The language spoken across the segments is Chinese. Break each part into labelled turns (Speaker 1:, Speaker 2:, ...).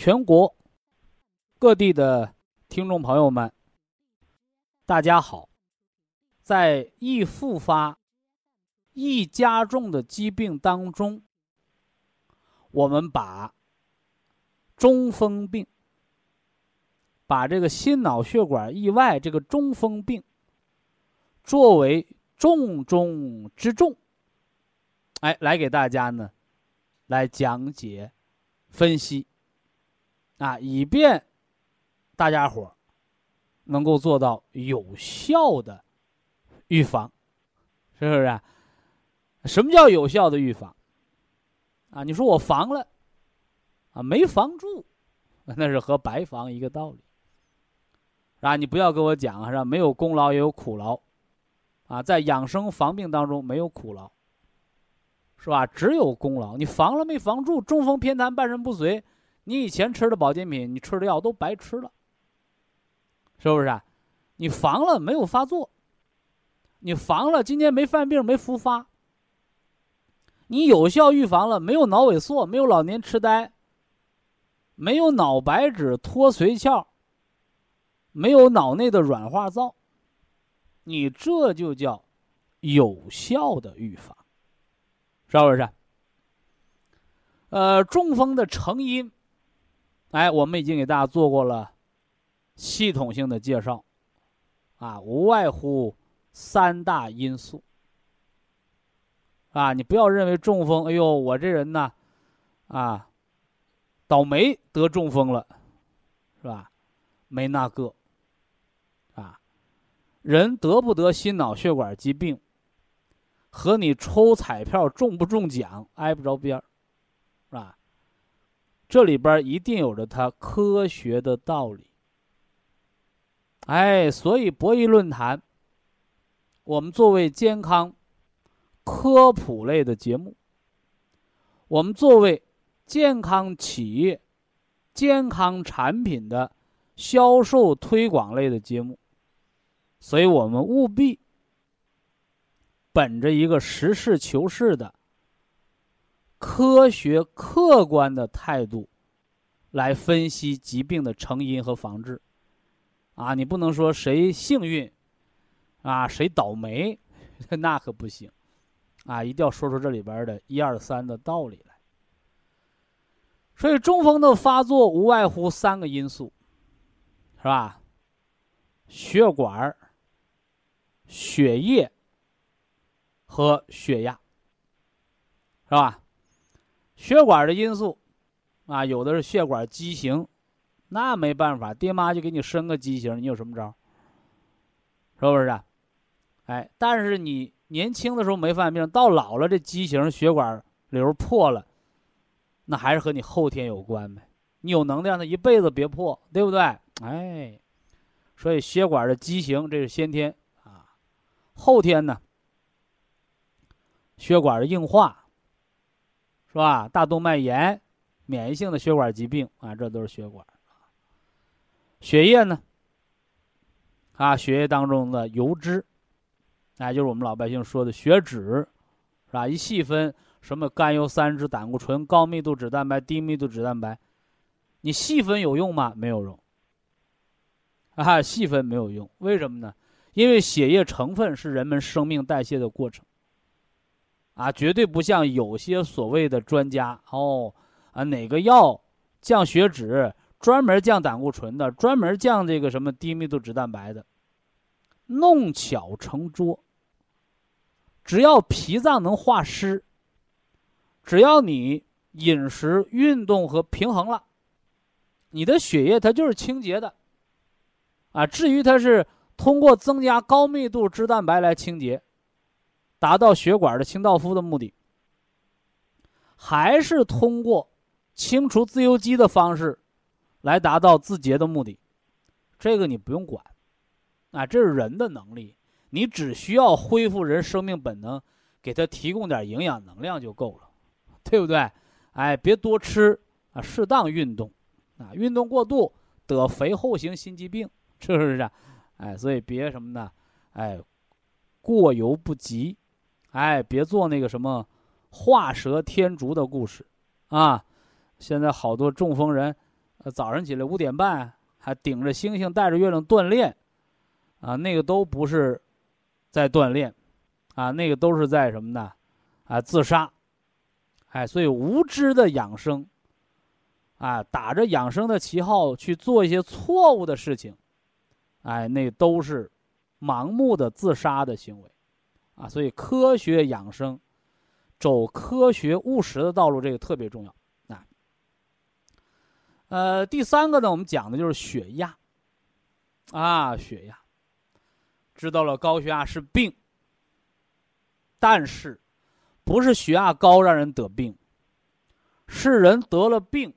Speaker 1: 全国各地的听众朋友们，大家好！在易复发、易加重的疾病当中，我们把中风病、把这个心脑血管意外这个中风病作为重中之重，哎，来给大家呢来讲解、分析。啊，以便大家伙能够做到有效的预防，是不是？什么叫有效的预防？啊，你说我防了，啊，没防住，那是和白防一个道理，啊，你不要跟我讲是吧？没有功劳也有苦劳，啊，在养生防病当中没有苦劳，是吧？只有功劳。你防了没防住，中风偏瘫半身不遂。你以前吃的保健品，你吃的药都白吃了，是不是啊？你防了没有发作，你防了今天没犯病没复发，你有效预防了没有脑萎缩，没有老年痴呆，没有脑白质脱髓鞘，没有脑内的软化灶，你这就叫有效的预防，是不是？呃，中风的成因。哎，我们已经给大家做过了系统性的介绍，啊，无外乎三大因素，啊，你不要认为中风，哎呦，我这人呢，啊，倒霉得中风了，是吧？没那个，啊，人得不得心脑血管疾病，和你抽彩票中不中奖挨不着边儿，这里边一定有着它科学的道理，哎，所以博弈论坛，我们作为健康科普类的节目，我们作为健康企业、健康产品的销售推广类的节目，所以我们务必本着一个实事求是的。科学客观的态度来分析疾病的成因和防治，啊，你不能说谁幸运，啊，谁倒霉，那可不行，啊，一定要说出这里边的一二三的道理来。所以中风的发作无外乎三个因素，是吧？血管、血液和血压，是吧？血管的因素，啊，有的是血管畸形，那没办法，爹妈就给你生个畸形，你有什么招？是不是？哎，但是你年轻的时候没犯病，到老了这畸形血管瘤破了，那还是和你后天有关呗。你有能力让它一辈子别破，对不对？哎，所以血管的畸形这是先天啊，后天呢，血管的硬化。是吧？大动脉炎、免疫性的血管疾病啊，这都是血管。血液呢？啊，血液当中的油脂，哎，就是我们老百姓说的血脂，是吧？一细分，什么甘油三酯、胆固醇、高密度脂蛋白、低密度脂蛋白，你细分有用吗？没有用。啊，细分没有用，为什么呢？因为血液成分是人们生命代谢的过程。啊，绝对不像有些所谓的专家哦，啊，哪个药降血脂，专门降胆固醇的，专门降这个什么低密度脂蛋白的，弄巧成拙。只要脾脏能化湿，只要你饮食、运动和平衡了，你的血液它就是清洁的。啊，至于它是通过增加高密度脂蛋白来清洁，达到血管的清道夫的目的，还是通过清除自由基的方式来达到自洁的目的，这个你不用管。啊，这是人的能力。你只需要恢复人生命本能，给他提供点营养能量就够了，对不对？哎，别多吃啊，适当运动，啊，运动过度得肥厚型心肌病，是不是？哎，所以别什么呢？哎，过犹不及，哎，别做那个什么画蛇添足的故事，啊，现在好多中风人，呃，早上起来五点半还顶着星星带着月亮锻炼，啊，那个都不是。在锻炼，啊，那个都是在什么呢？啊，自杀，哎，所以无知的养生，啊，打着养生的旗号去做一些错误的事情，哎，那都是盲目的自杀的行为，啊，所以科学养生，走科学务实的道路，这个特别重要啊。呃，第三个呢，我们讲的就是血压，啊，血压。知道了，高血压是病，但是不是血压高让人得病，是人得了病，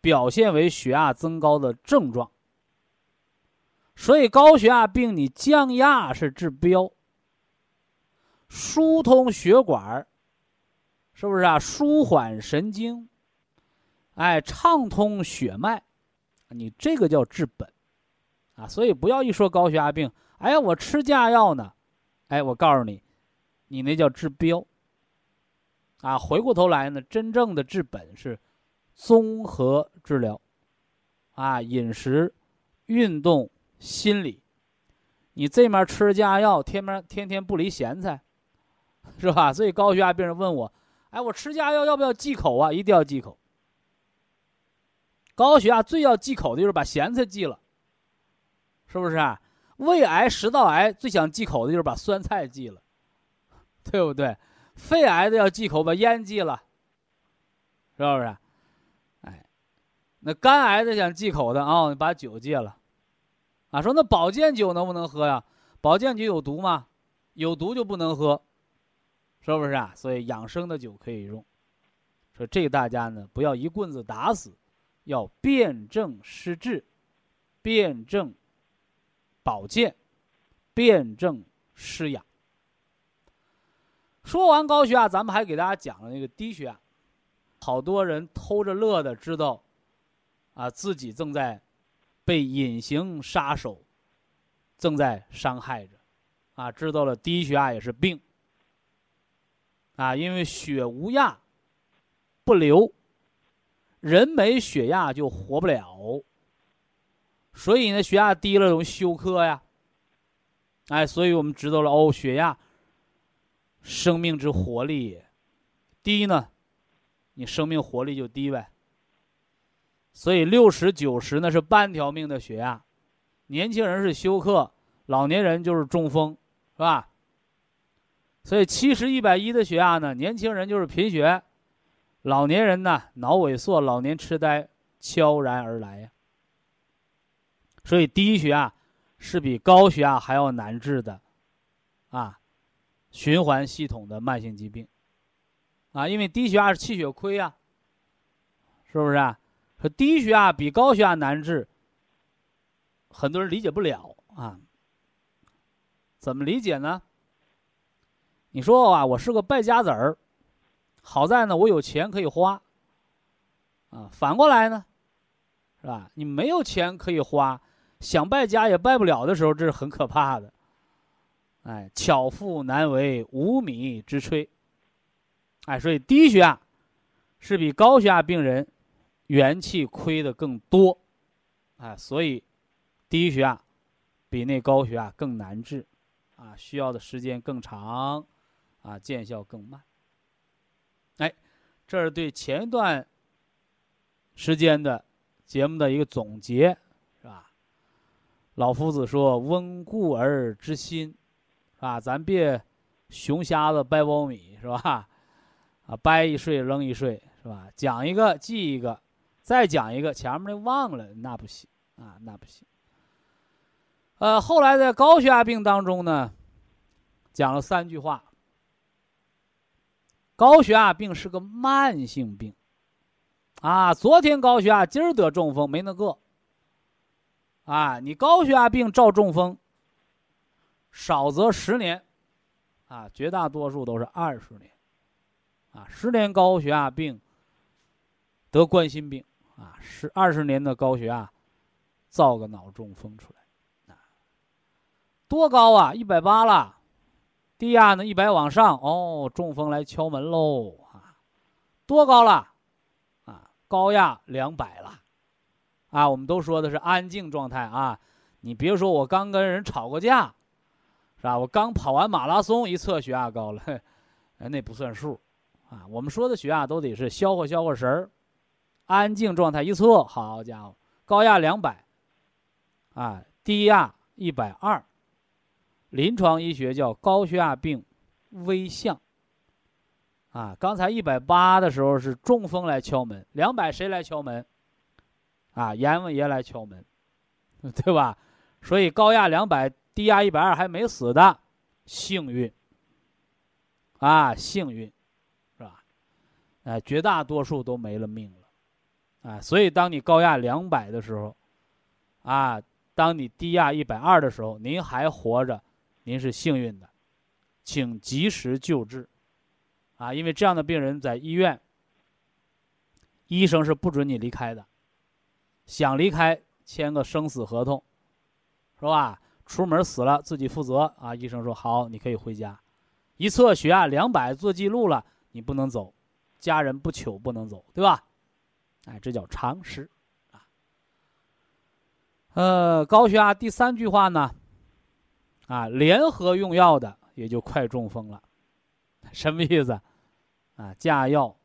Speaker 1: 表现为血压增高的症状。所以高血压病你降压是治标，疏通血管儿是不是啊？舒缓神经，哎，畅通血脉，你这个叫治本，啊，所以不要一说高血压病。哎，我吃降压药呢，哎，我告诉你，你那叫治标。啊，回过头来呢，真正的治本是综合治疗，啊，饮食、运动、心理，你这面吃降压药，天面天天不离咸菜，是吧？所以高血压病人问我，哎，我吃降药要不要忌口啊？一定要忌口。高血压最要忌口的就是把咸菜忌了，是不是？胃癌、食道癌最想忌口的就是把酸菜忌了，对不对？肺癌的要忌口把烟忌了，是不是？哎，那肝癌的想忌口的啊，把酒戒了。啊，说那保健酒能不能喝呀？保健酒有毒吗？有毒就不能喝，是不是啊？所以养生的酒可以用。说这大家呢不要一棍子打死，要辨证施治，辨证。保健，辩证施养。说完高血压，咱们还给大家讲了那个低血压。好多人偷着乐的知道，啊，自己正在被隐形杀手正在伤害着，啊，知道了低血压也是病，啊，因为血无压不流，人没血压就活不了。所以呢，血压低了容易休克呀。哎，所以我们知道了哦，血压，生命之活力低呢，你生命活力就低呗。所以六十九十那是半条命的血压，年轻人是休克，老年人就是中风，是吧？所以七十一百一的血压呢，年轻人就是贫血，老年人呢脑萎缩、老年痴呆悄然而来呀。所以低血压是比高血压还要难治的，啊，循环系统的慢性疾病，啊，因为低血压是气血亏呀，是不是啊？说低血压比高血压难治，很多人理解不了啊。怎么理解呢？你说啊，我是个败家子儿，好在呢，我有钱可以花，啊，反过来呢，是吧？你没有钱可以花。想败家也败不了的时候，这是很可怕的。哎，巧妇难为无米之炊。哎，所以低血压是比高血压病人元气亏的更多。哎，所以低血压比那高血压更难治，啊，需要的时间更长，啊，见效更慢。哎，这是对前一段时间的节目的一个总结，是吧？老夫子说：“温故而知新，是吧？咱别熊瞎子掰苞米，是吧？啊，掰一岁扔一岁，是吧？讲一个记一个，再讲一个前面的忘了，那不行啊，那不行。呃，后来在高血压病当中呢，讲了三句话。高血压病是个慢性病。”啊，昨天高血压，今儿得中风，没那个。啊，你高血压病照中风，少则十年，啊，绝大多数都是二十年，啊，十年高血压病得冠心病，啊，十二十年的高血压造个脑中风出来，啊，多高啊？一百八了，低压呢？一百往上，哦，中风来敲门喽，啊，多高了啊？高压两百了，啊，我们都说的是安静状态啊。你别说我刚跟人吵过架，是吧？我刚跑完马拉松，一测血压高了，哎，那不算数，啊。我们说的血压都得是消化消化神儿，安静状态一测，好家伙，高压两百，啊，低压一百二，临床医学叫高血压病危象。啊，刚才一百八的时候是中风来敲门，两百谁来敲门？啊，阎王爷来敲门，对吧？所以高压两百，低压一百二还没死的，幸运。啊，幸运，是吧？哎，绝大多数都没了命了，啊，所以当你高压两百的时候，啊，当你低压一百二的时候，您还活着，您是幸运的，请及时救治。啊，因为这样的病人在医院，医生是不准你离开的，想离开签个生死合同，是吧？出门死了自己负责啊。医生说好，你可以回家。一测血压两百，做记录了，你不能走，家人不求不能走，对吧？哎，这叫常识啊。呃，高血压第三句话呢，啊，联合用药的也就快中风了，什么意思？啊，降压药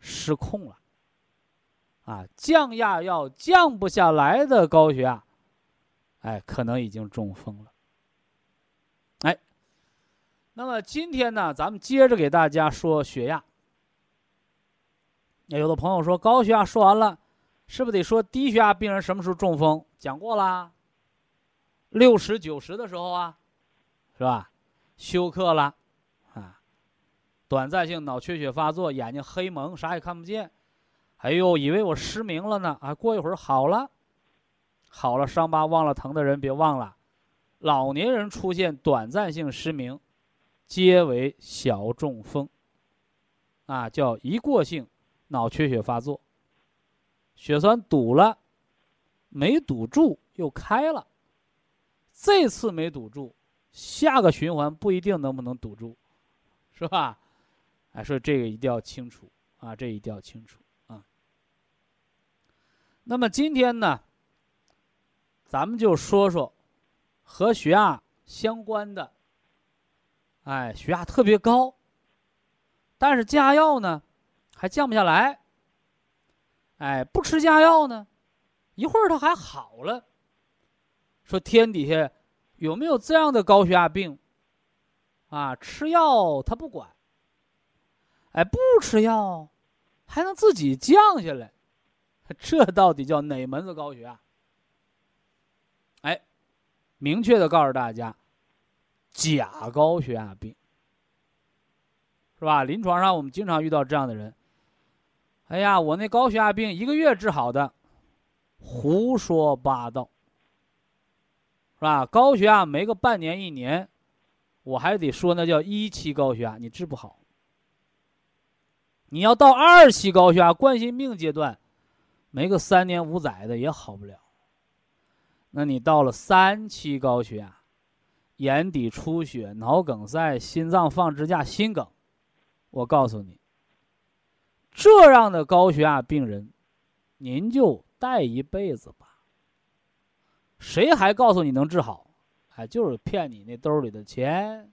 Speaker 1: 失控了，啊，降压药降不下来的高血压，哎，可能已经中风了。哎，那么今天呢，咱们接着给大家说血压。有的朋友说高血压说完了，是不是得说低血压病人什么时候中风？讲过啦，六十九十的时候啊，是吧？休克了。啊短暂性脑缺血发作，眼睛黑蒙，啥也看不见。哎呦，以为我失明了呢。啊，过一会儿好了，好了，伤疤忘了疼的人别忘了，老年人出现短暂性失明，皆为小中风。啊，叫一过性脑缺血发作，血栓堵了，没堵住又开了。这次没堵住，下个循环不一定能不能堵住，是吧？哎，所以这个一定要清楚啊，这一定要清楚啊。那么今天呢，咱们就说说和血压相关的，哎，血压特别高，但是降压药呢还降不下来，哎，不吃降压药呢，一会儿他还好了。说天底下有没有这样的高血压病？啊，吃药他不管。哎，不吃药，还能自己降下来，这到底叫哪门子高血压？哎，明确的告诉大家，假高血压病，是吧？临床上我们经常遇到这样的人。哎呀，我那高血压病一个月治好的，胡说八道，是吧？高血压没个半年一年，我还得说那叫一期高血压，你治不好。你要到二期高血压、冠心病阶段，没个三年五载的也好不了。那你到了三期高血压，眼底出血、脑梗塞、心脏放支架、心梗，我告诉你，这样的高血压病人，您就带一辈子吧。谁还告诉你能治好？哎，就是骗你那兜里的钱。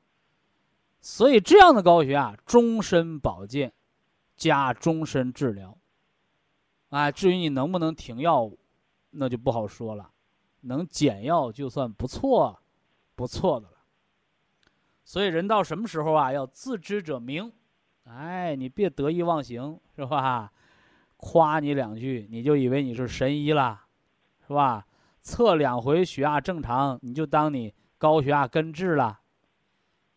Speaker 1: 所以这样的高血压，终身保健。加终身治疗，啊，至于你能不能停药，那就不好说了。能减药就算不错，不错的了。所以人到什么时候啊，要自知者明。哎，你别得意忘形，是吧？夸你两句，你就以为你是神医了，是吧？测两回血压正常，你就当你高血压根治了。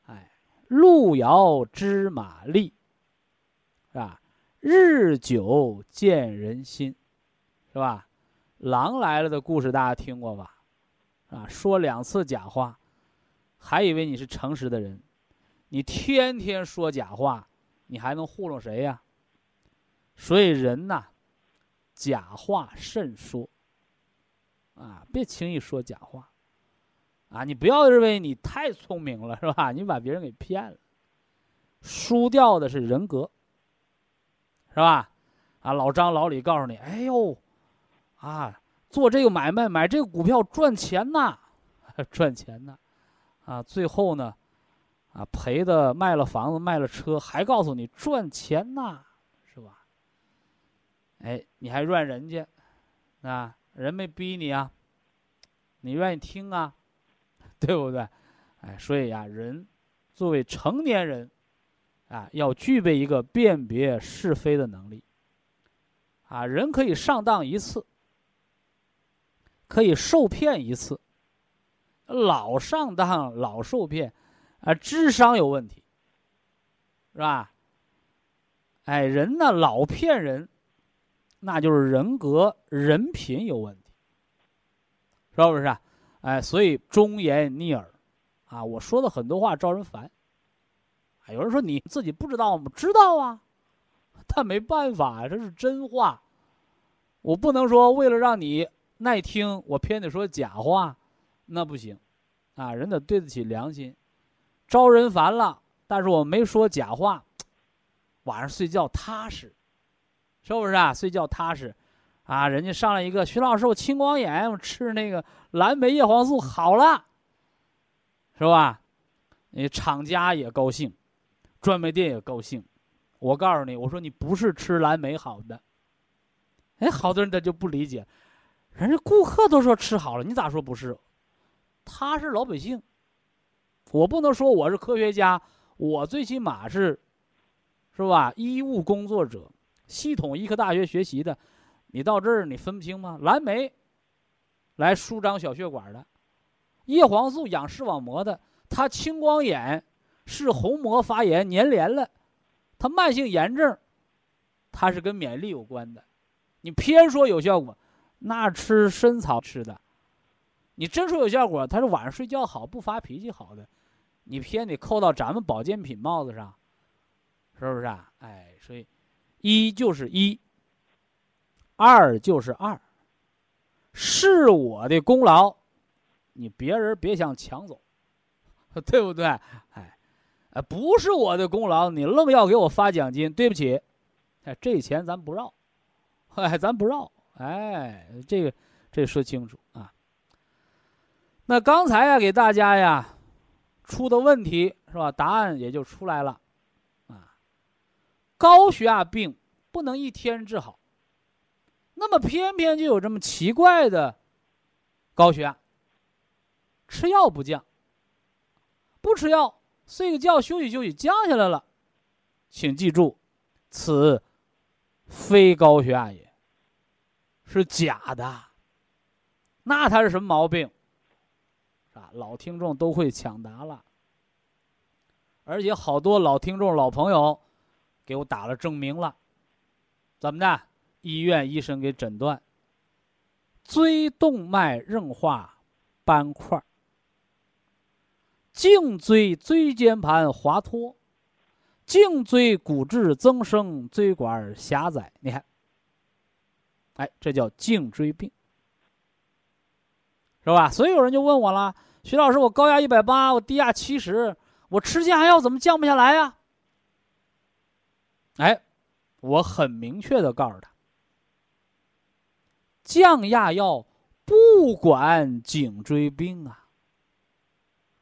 Speaker 1: 哎，路遥知马力，是吧？日久见人心，是吧？狼来了的故事大家听过吧？啊，说两次假话，还以为你是诚实的人，你天天说假话，你还能糊弄谁呀？所以人呐，假话慎说。啊，别轻易说假话。啊，你不要认为你太聪明了，是吧？你把别人给骗了，输掉的是人格。是吧？啊，老张、老李告诉你，哎呦，啊，做这个买卖，买这个股票赚钱呐，赚钱呐，啊，最后呢，啊，赔的卖了房子，卖了车，还告诉你赚钱呐，是吧？哎，你还怨人家，啊，人没逼你啊，你愿意听啊，对不对？哎，所以呀，人作为成年人。啊，要具备一个辨别是非的能力。啊，人可以上当一次，可以受骗一次，老上当老受骗，啊，智商有问题，是吧？哎，人呢老骗人，那就是人格人品有问题，是不是？哎，所以忠言逆耳，啊，我说的很多话招人烦。有人说你自己不知道吗？知道啊，但没办法，这是真话。我不能说为了让你耐听，我偏得说假话，那不行，啊，人得对得起良心。招人烦了，但是我没说假话，晚上睡觉踏实，是不是啊？睡觉踏实，啊，人家上来一个徐老师，我青光眼，我吃那个蓝莓叶黄素好了，是吧？你厂家也高兴。专卖店也高兴，我告诉你，我说你不是吃蓝莓好的，哎，好多人他就不理解，人家顾客都说吃好了，你咋说不是？他是老百姓，我不能说我是科学家，我最起码是，是吧？医务工作者，系统医科大学学习的，你到这儿你分不清吗？蓝莓，来舒张小血管的，叶黄素养视网膜的，它青光眼。是虹膜发炎粘连了，它慢性炎症，它是跟免疫力有关的。你偏说有效果，那吃参草吃的，你真说有效果，他是晚上睡觉好，不发脾气好的，你偏得扣到咱们保健品帽子上，是不是啊？哎，所以一就是一，二就是二，是我的功劳，你别人别想抢走，对不对？哎。哎，不是我的功劳，你愣要给我发奖金，对不起，哎，这钱咱不绕，哎，咱不绕，哎，这个这说清楚啊。那刚才呀，给大家呀出的问题是吧？答案也就出来了，高血压病不能一天治好，那么偏偏就有这么奇怪的高血压，吃药不降，不吃药。睡个觉，休息休息，降下来了，请记住，此非高血压也，是假的。那他是什么毛病？啊，老听众都会抢答了，而且好多老听众、老朋友给我打了证明了，怎么的？医院医生给诊断，椎动脉硬化斑块。颈椎椎间盘滑脱，颈椎骨质增生，椎管狭窄。你看，哎，这叫颈椎病，是吧？所以有人就问我了：“徐老师，我高压一百八，我低压七十，我吃降压药怎么降不下来呀？”哎，我很明确的告诉他：降压药不管颈椎病啊。哎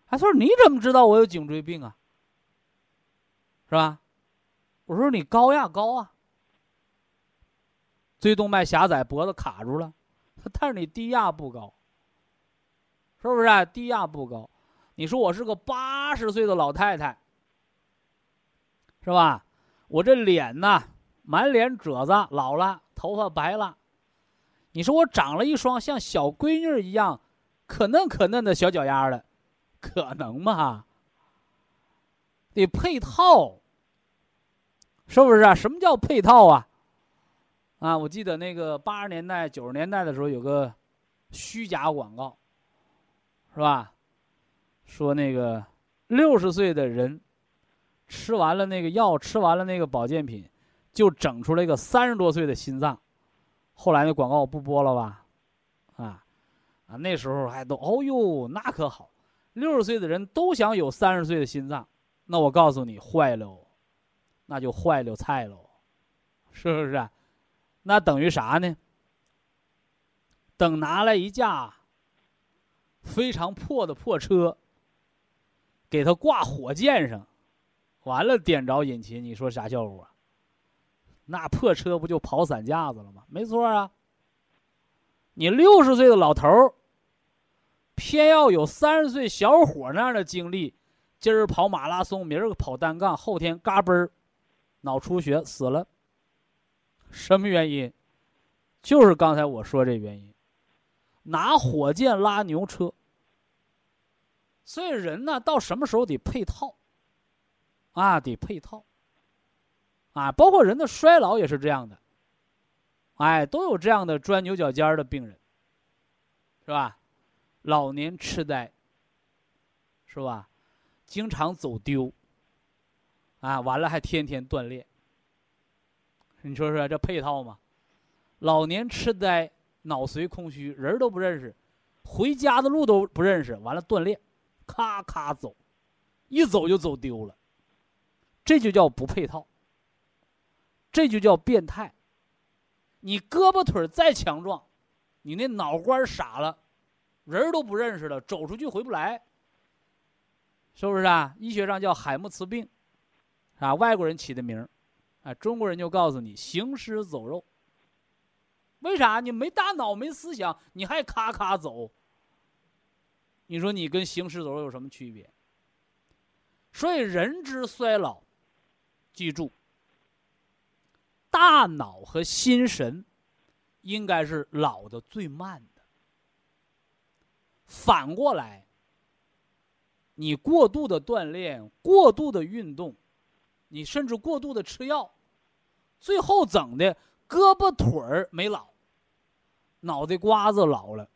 Speaker 1: 他说：“你怎么知道我有颈椎病啊？是吧？”我说：“你高压高啊。”椎动脉狭窄，脖子卡住了，但是你低压不高，是不是啊？低压不高，你说我是个八十岁的老太太，是吧？我这脸呐，满脸褶子，老了，头发白了。你说我长了一双像小闺女一样可嫩可嫩的小脚丫了，可能吗？得配套，是不是啊？什么叫配套啊？啊，我记得那个八十年代、九十年代的时候，有个虚假广告，是吧？说那个六十岁的人吃完了那个药，吃完了那个保健品，就整出来一个三十多岁的心脏。后来那广告不播了吧？啊啊，那时候还都哦呦，那可好，六十岁的人都想有三十岁的心脏。那我告诉你，坏了，那就坏了菜喽，是不是？那等于啥呢？等拿来一架非常破的破车，给它挂火箭上，完了点着引擎，你说啥效果？那破车不就跑散架子了吗？没错啊。你六十岁的老头儿，偏要有三十岁小伙那样的经历，今儿跑马拉松，明儿跑单杠，后天嘎嘣脑出血死了。什么原因？就是刚才我说这原因，拿火箭拉牛车。所以人呢，到什么时候得配套？啊，得配套。啊，包括人的衰老也是这样的，哎，都有这样的钻牛角尖的病人，是吧？老年痴呆，是吧？经常走丢，啊，完了还天天锻炼。你说说这配套吗？老年痴呆，脑髓空虚，人都不认识，回家的路都不认识，完了锻炼，咔咔走，一走就走丢了，这就叫不配套。这就叫变态。你胳膊腿再强壮，你那脑瓜傻了，人都不认识了，走出去回不来，是不是啊？医学上叫海默茨病，啊，外国人起的名，啊，中国人就告诉你行尸走肉。为啥？你没大脑，没思想，你还咔咔走。你说你跟行尸走肉有什么区别？所以人之衰老，记住。大脑和心神，应该是老的最慢的。反过来，你过度的锻炼、过度的运动，你甚至过度的吃药，最后整的胳膊腿儿没老，脑袋瓜子老了。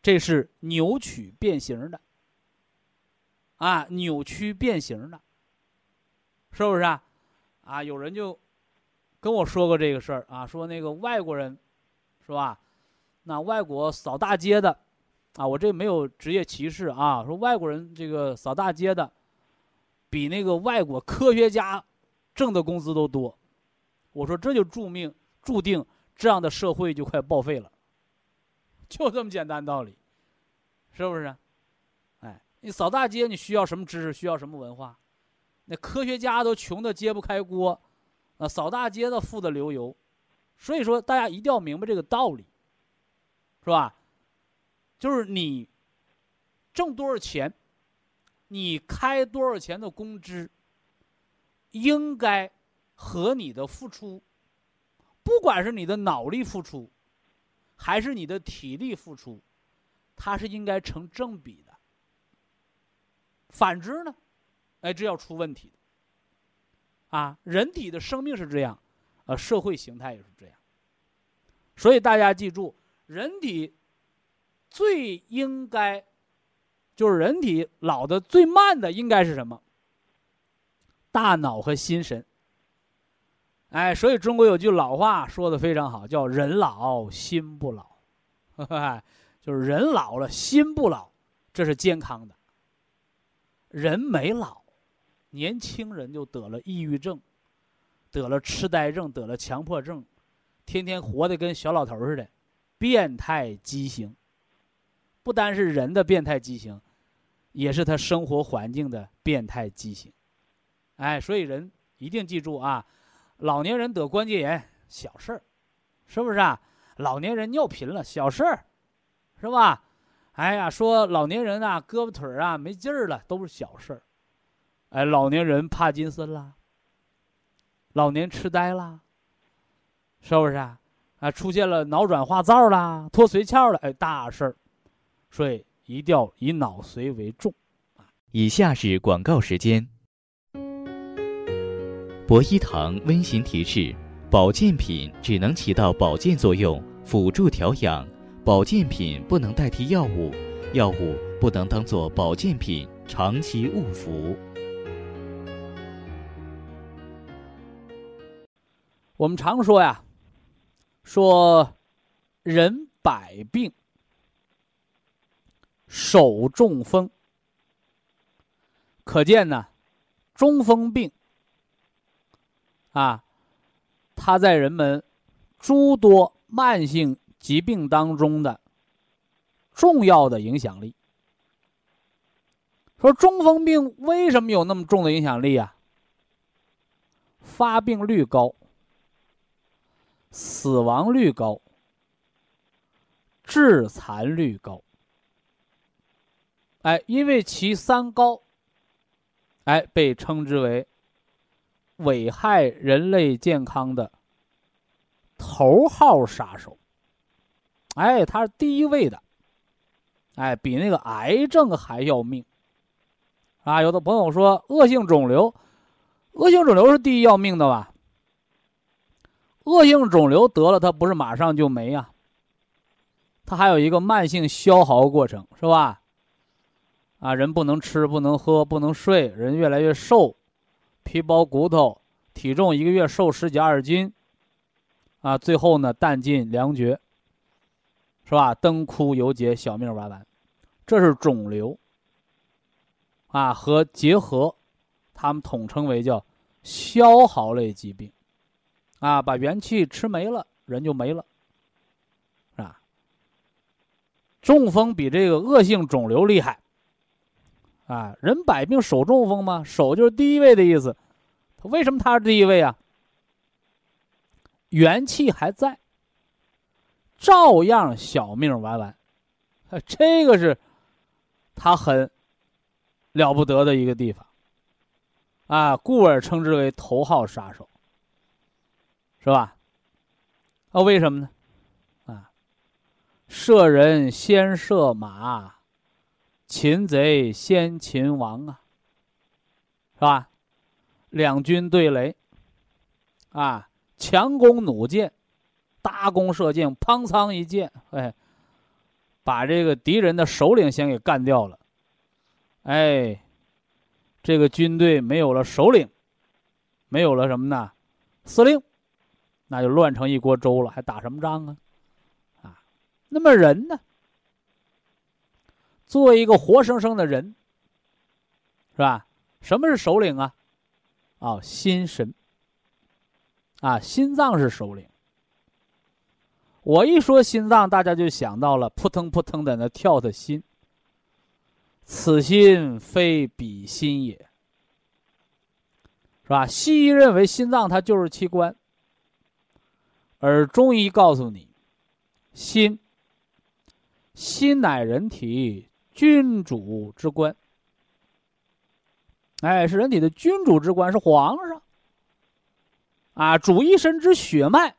Speaker 1: 这是扭曲变形的，啊，扭曲变形的，是不是啊？啊，有人就跟我说过这个事儿啊，说那个外国人，是吧？那外国扫大街的，啊，我这没有职业歧视啊。说外国人这个扫大街的，比那个外国科学家挣的工资都多。我说这就注命注定这样的社会就快报废了，就这么简单道理，是不是？哎，你扫大街你需要什么知识？需要什么文化？那科学家都穷的揭不开锅，啊，扫大街的富的流油，所以说大家一定要明白这个道理，是吧？就是你挣多少钱，你开多少钱的工资，应该和你的付出，不管是你的脑力付出，还是你的体力付出，它是应该成正比的。反之呢？哎，这要出问题的，啊，人体的生命是这样，呃，社会形态也是这样，所以大家记住，人体最应该，就是人体老的最慢的应该是什么？大脑和心神。哎，所以中国有句老话说的非常好，叫“人老心不老”，就是人老了心不老，这是健康的。人没老。年轻人就得了抑郁症，得了痴呆症，得了强迫症，天天活得跟小老头似的，变态畸形。不单是人的变态畸形，也是他生活环境的变态畸形。哎，所以人一定记住啊，老年人得关节炎小事儿，是不是啊？老年人尿频了，小事儿，是吧？哎呀，说老年人啊，胳膊腿儿啊没劲儿了，都是小事儿。哎，老年人帕金森啦，老年痴呆啦，是不是啊？啊，出现了脑转化灶啦，脱髓鞘了，哎，大事儿。所以一定要以脑髓为重。
Speaker 2: 以下是广告时间。博一堂温馨提示：保健品只能起到保健作用，辅助调养；保健品不能代替药物，药物不能当做保健品长期误服。
Speaker 1: 我们常说呀，说人百病，手中风。可见呢，中风病啊，它在人们诸多慢性疾病当中的重要的影响力。说中风病为什么有那么重的影响力啊？发病率高，死亡率高，致残率高。哎，因为其三高。哎，被称之为危害人类健康的头号杀手。哎，它是第一位的，哎，比那个癌症还要命。啊，有的朋友说恶性肿瘤，恶性肿瘤是第一要命的吧？恶性肿瘤得了，它不是马上就没呀，它还有一个慢性消耗过程，是吧？啊，人不能吃，不能喝，不能睡，人越来越瘦，皮包骨头，体重一个月瘦十几二十斤，啊，最后呢，弹尽粮绝，是吧？灯枯油竭，小命完完，这是肿瘤。啊，和结核，他们统称为叫消耗类疾病，啊，把元气吃没了，人就没了，是吧？中风比这个恶性肿瘤厉害。啊，人百病首中风吗？首就是第一位的意思。为什么他是第一位啊？元气还在，照样小命完完。这个是他很了不得的一个地方啊，故而称之为头号杀手，是吧？啊，为什么呢？啊，射人先射马。擒贼先擒王啊，是吧？两军对垒，啊，强弓弩箭，搭弓射箭，砰仓一箭，哎，把这个敌人的首领先给干掉了，哎，这个军队没有了首领，没有了什么呢？司令，那就乱成一锅粥了，还打什么仗啊？啊，那么人呢？作为一个活生生的人，是吧？什么是首领啊？啊，心神。啊，心脏是首领。我一说心脏，大家就想到了扑腾扑腾在那跳的心。此心非彼心也，是吧？西医认为心脏它就是器官，而中医告诉你，心，心乃人体。君主之官，哎，是人体的君主之官，是皇上啊，主一身之血脉，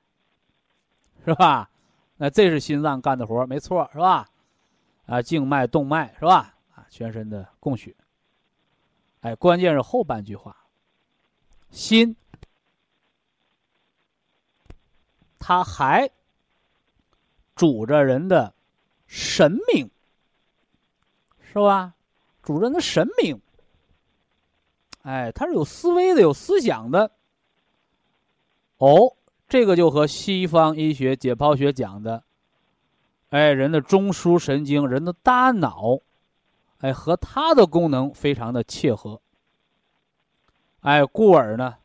Speaker 1: 是吧？那这是心脏干的活没错，是吧？啊，静脉动脉是吧？啊，全身的供血。哎，关键是后半句话，心，它还主着人的神明。是吧？主人的神明，哎，他是有思维的，有思想的。哦，这个就和西方医学解剖学讲的，哎，人的中枢神经，人的大脑，哎，和它的功能非常的切合。哎，故而呢，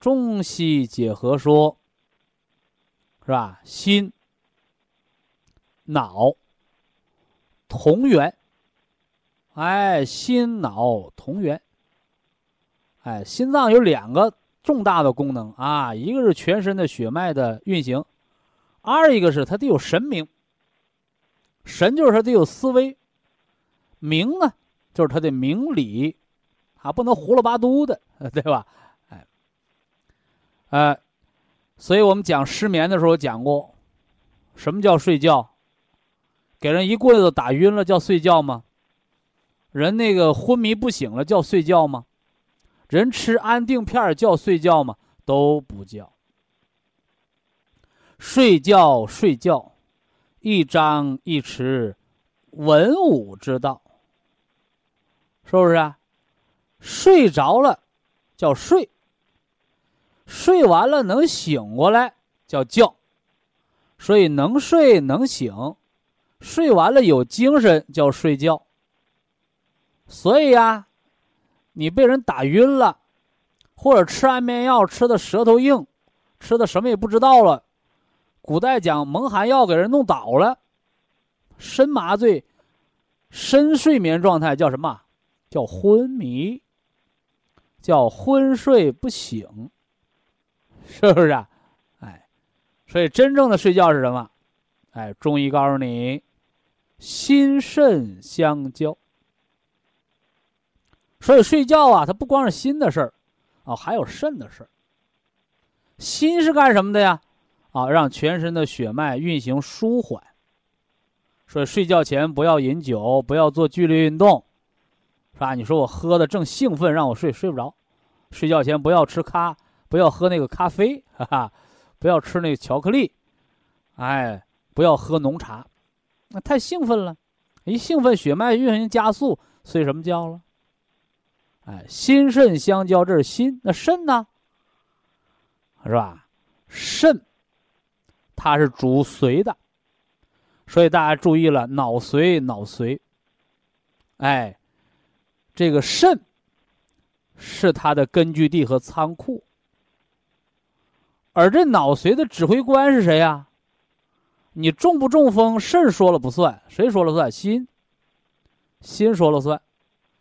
Speaker 1: 中西结合说，是吧？心、脑同源。哎，心脑同源。哎，心脏有两个重大的功能啊，一个是全身的血脉的运行，二一个是它得有神明。神就是它得有思维，明呢就是它的明理，啊，不能胡了八嘟的，对吧？哎，呃，所以我们讲失眠的时候讲过，什么叫睡觉？给人一棍子打晕了叫睡觉吗？人那个昏迷不醒了叫睡觉吗？人吃安定片叫睡觉吗？都不叫。睡觉，睡觉。一张一弛，文武之道，是不是啊？睡着了叫睡，睡完了能醒过来叫觉，所以能睡能醒，睡完了有精神叫睡觉。所以呀，你被人打晕了，或者吃安眠药吃的舌头硬，吃的什么也不知道了。古代讲蒙汗药给人弄倒了，深麻醉、深睡眠状态叫什么？叫昏迷，叫昏睡不醒，是不是啊？哎，所以真正的睡觉是什么？哎，中医告诉你，心肾相交。所以睡觉啊，它不光是心的事儿，啊，还有肾的事儿。心是干什么的呀？啊，让全身的血脉运行舒缓。所以睡觉前不要饮酒，不要做剧烈运动，是吧？你说我喝的正兴奋，让我睡睡不着。睡觉前不要吃咖，不要喝那个咖啡，哈哈，不要吃那个巧克力，哎，不要喝浓茶，那太兴奋了，一兴奋血脉运行加速，睡什么觉了？哎，心肾相交，这是心，那肾呢？是吧？肾。它是主髓的，所以大家注意了，脑髓、脑髓，哎，这个肾是它的根据地和仓库，而这脑髓的指挥官是谁呀？你中不中风，肾说了不算，谁说了算？心，心说了算，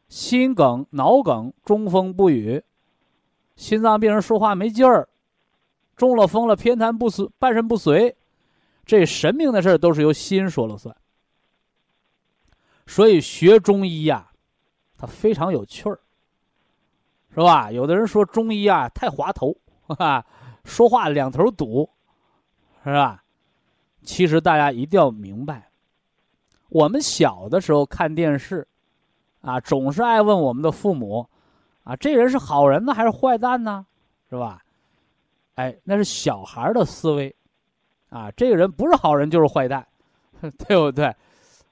Speaker 1: 心梗、脑梗、中风不语，心脏病人说话没劲儿。中了风了，偏瘫不随，半身不遂，这神明的事儿都是由心说了算。所以学中医呀，它非常有趣儿，是吧？有的人说中医啊太滑头，哈哈，说话两头堵，是吧？其实大家一定要明白，我们小的时候看电视，啊，总是爱问我们的父母，啊，这人是好人呢还是坏蛋呢？是吧？哎，那是小孩的思维，啊，这个人不是好人就是坏蛋，对不对？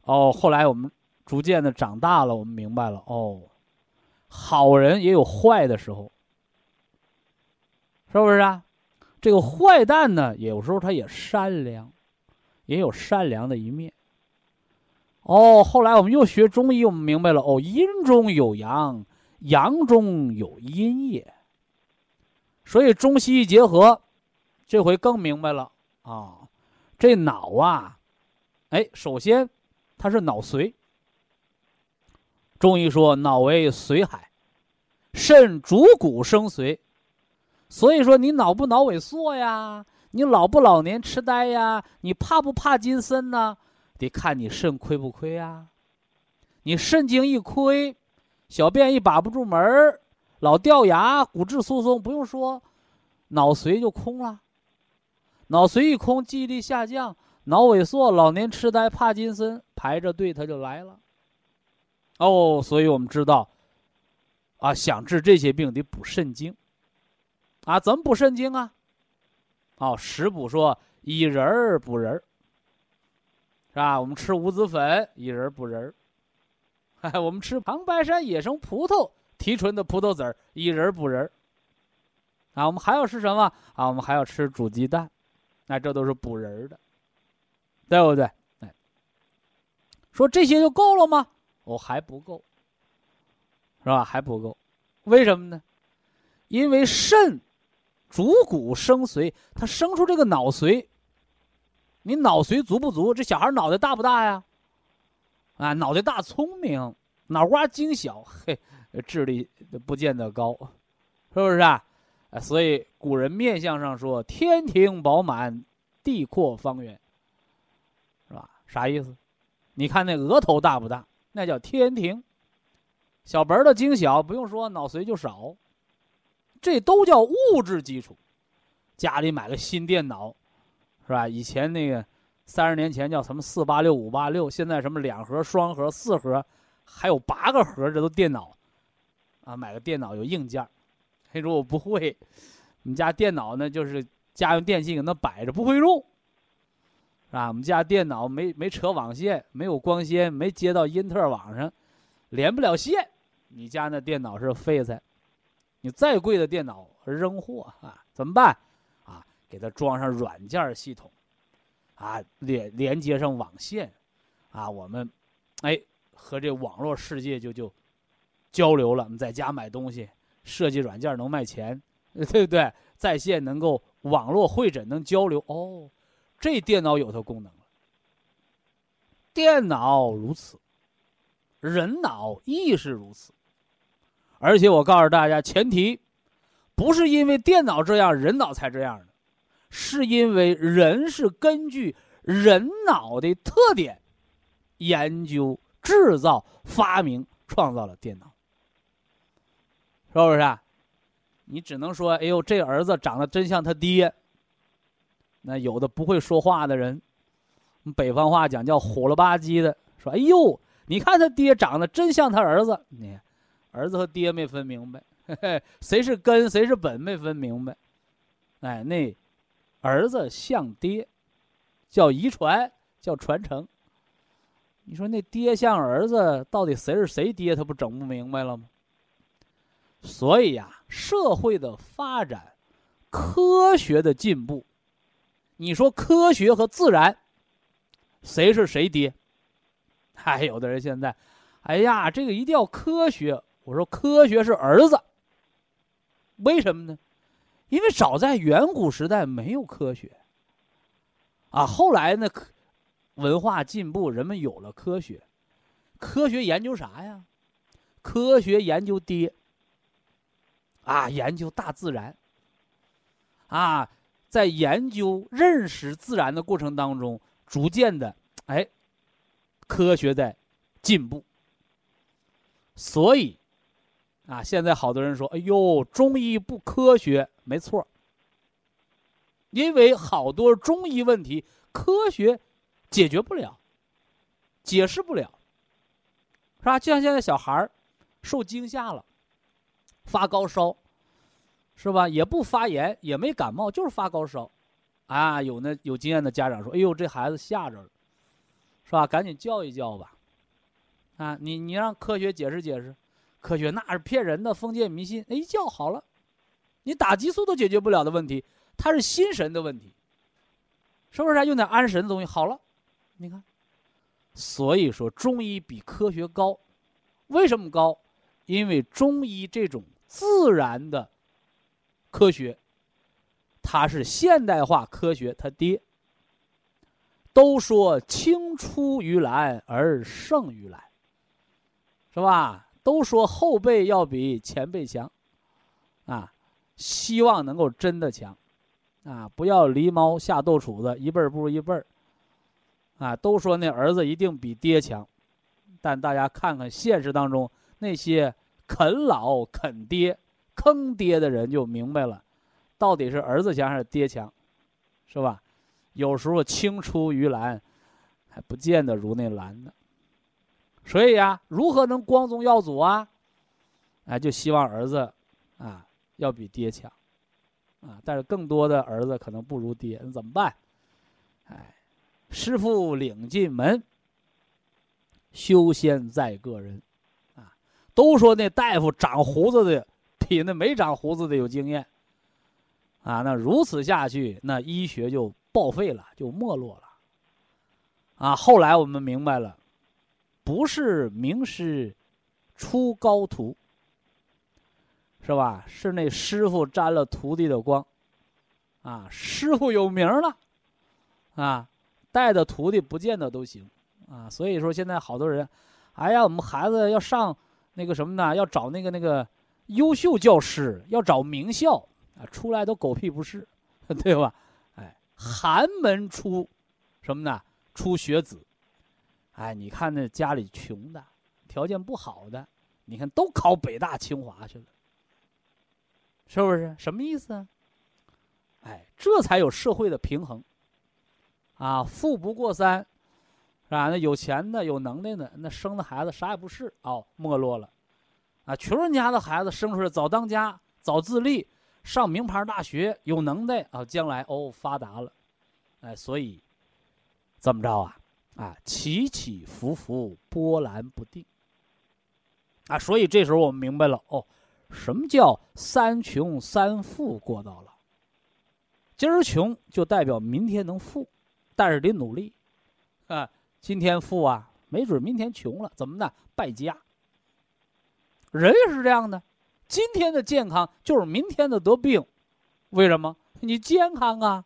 Speaker 1: 哦，后来我们逐渐的长大了，我们明白了，哦，好人也有坏的时候，是不是啊？这个坏蛋呢，有时候他也善良，也有善良的一面。哦，后来我们又学中医，我们明白了，哦，阴中有阳，阳中有阴也。所以中西医结合，这回更明白了啊！这脑啊，哎，首先它是脑髓。中医说脑为髓海，肾主骨生髓。所以说你脑不脑萎缩呀？你老不老年痴呆呀？你怕不怕金森呢？得看你肾亏不亏呀。你肾精一亏，小便一把不住门儿。老掉牙，骨质疏松，不用说，脑髓就空了。脑髓一空，记忆力下降，脑萎缩，老年痴呆，帕金森排着队他就来了。哦，所以我们知道，啊，想治这些病得补肾精。啊，怎么补肾精啊？哦，食补说以仁儿补仁儿，是吧？我们吃五子粉，以仁补仁儿。哎，我们吃长白山野生葡萄。提纯的葡萄籽儿，以仁补仁啊，我们还要吃什么啊？我们还要吃煮鸡蛋，那这都是补仁的，对不对？哎，说这些就够了吗？哦，还不够，是吧？还不够，为什么呢？因为肾主骨生髓，它生出这个脑髓。你脑髓足不足？这小孩脑袋大不大呀？啊，脑袋大，聪明，脑瓜精小，嘿。智力不见得高，是不是啊？所以古人面相上说“天庭饱满，地阔方圆”，是吧？啥意思？你看那额头大不大？那叫天庭。小本儿的精小，不用说，脑髓就少。这都叫物质基础。家里买个新电脑，是吧？以前那个三十年前叫什么四八六、五八六，现在什么两核、双核、四核，还有八个核，这都电脑。啊，买个电脑有硬件。你说我不会，我们家电脑呢，就是家用电器搁那摆着，不会用。啊，我们家电脑没没扯网线，没有光纤，没接到因特网上，连不了线。你家那电脑是废材，你再贵的电脑扔货啊？怎么办？啊，给它装上软件系统，啊，连连接上网线，啊，我们，哎，和这网络世界就就交流了。我们在家买东西，设计软件能卖钱，对不对？在线能够网络会诊，能交流。哦，这电脑有它功能了。电脑如此，人脑亦是如此。而且我告诉大家，前提不是因为电脑这样，人脑才这样的，是因为人是根据人脑的特点研究、制造、发明、创造了电脑，是不是？啊？你只能说，哎呦，这儿子长得真像他爹。那有的不会说话的人，北方话讲叫虎了吧唧的，说，哎呦，你看他爹长得真像他儿子，你。儿子和爹没分明白，嘿嘿，谁是根谁是本没分明白，哎，那儿子像爹，叫遗传叫传承。你说那爹像儿子，到底谁是谁爹？他不整不明白了吗？所以呀，社会的发展，科学的进步，你说科学和自然，谁是谁爹？还 有的人现在，哎呀，这个一定要科学。我说科学是儿子，为什么呢？因为早在远古时代没有科学，啊，后来呢，科文化进步，人们有了科学，科学研究啥呀？科学研究爹，啊，研究大自然，啊，在研究认识自然的过程当中，逐渐的，哎，科学在进步，所以。啊，现在好多人说：“哎呦，中医不科学。”没错，因为好多中医问题科学解决不了，解释不了，是吧？就像现在小孩儿受惊吓了，发高烧，是吧？也不发炎，也没感冒，就是发高烧，啊，有那有经验的家长说：“哎呦，这孩子吓着了，是吧？赶紧叫一叫吧。”啊，你你让科学解释解释。科学那是骗人的，封建迷信。一觉好了，你打激素都解决不了的问题，它是心神的问题，是不是？用点安神的东西好了，你看。所以说中医比科学高，为什么高？因为中医这种自然的科学，它是现代化科学，它爹。都说青出于蓝而胜于蓝，是吧？都说后辈要比前辈强，啊，希望能够真的强，啊，不要狸猫下豆杵子，一辈儿不如一辈儿，啊，都说那儿子一定比爹强，但大家看看现实当中那些啃老啃爹坑爹的人就明白了，到底是儿子强还是爹强，是吧？有时候青出于蓝，还不见得如那蓝呢。所以呀，如何能光宗耀祖啊？哎，就希望儿子，啊，要比爹强，啊，但是更多的儿子可能不如爹，那怎么办？哎，师傅领进门，修仙在个人，啊，都说那大夫长胡子的比那没长胡子的有经验，啊，那如此下去，那医学就报废了，就没落了，啊，后来我们明白了。不是名师出高徒，是吧？是那师傅沾了徒弟的光，啊，师傅有名了，啊，带的徒弟不见得都行，啊，所以说现在好多人，哎呀，我们孩子要上那个什么呢？要找那个那个优秀教师，要找名校，啊，出来都狗屁不是，对吧？哎，寒门出什么呢？出学子。哎，你看那家里穷的，条件不好的，你看都考北大清华去了，是不是？什么意思啊？哎，这才有社会的平衡。啊，富不过三，是吧？那有钱的、有能耐的，那生的孩子啥也不是，哦，没落了。啊，穷人家的孩子生出来早当家、早自立，上名牌大学，有能耐啊，将来哦发达了。哎，所以怎么着啊？啊，起起伏伏，波澜不定。啊，所以这时候我们明白了哦，什么叫三穷三富过到了。今儿穷就代表明天能富，但是得努力。啊，今天富啊，没准明天穷了，怎么呢？败家。人也是这样的，今天的健康就是明天的得病。为什么？你健康啊，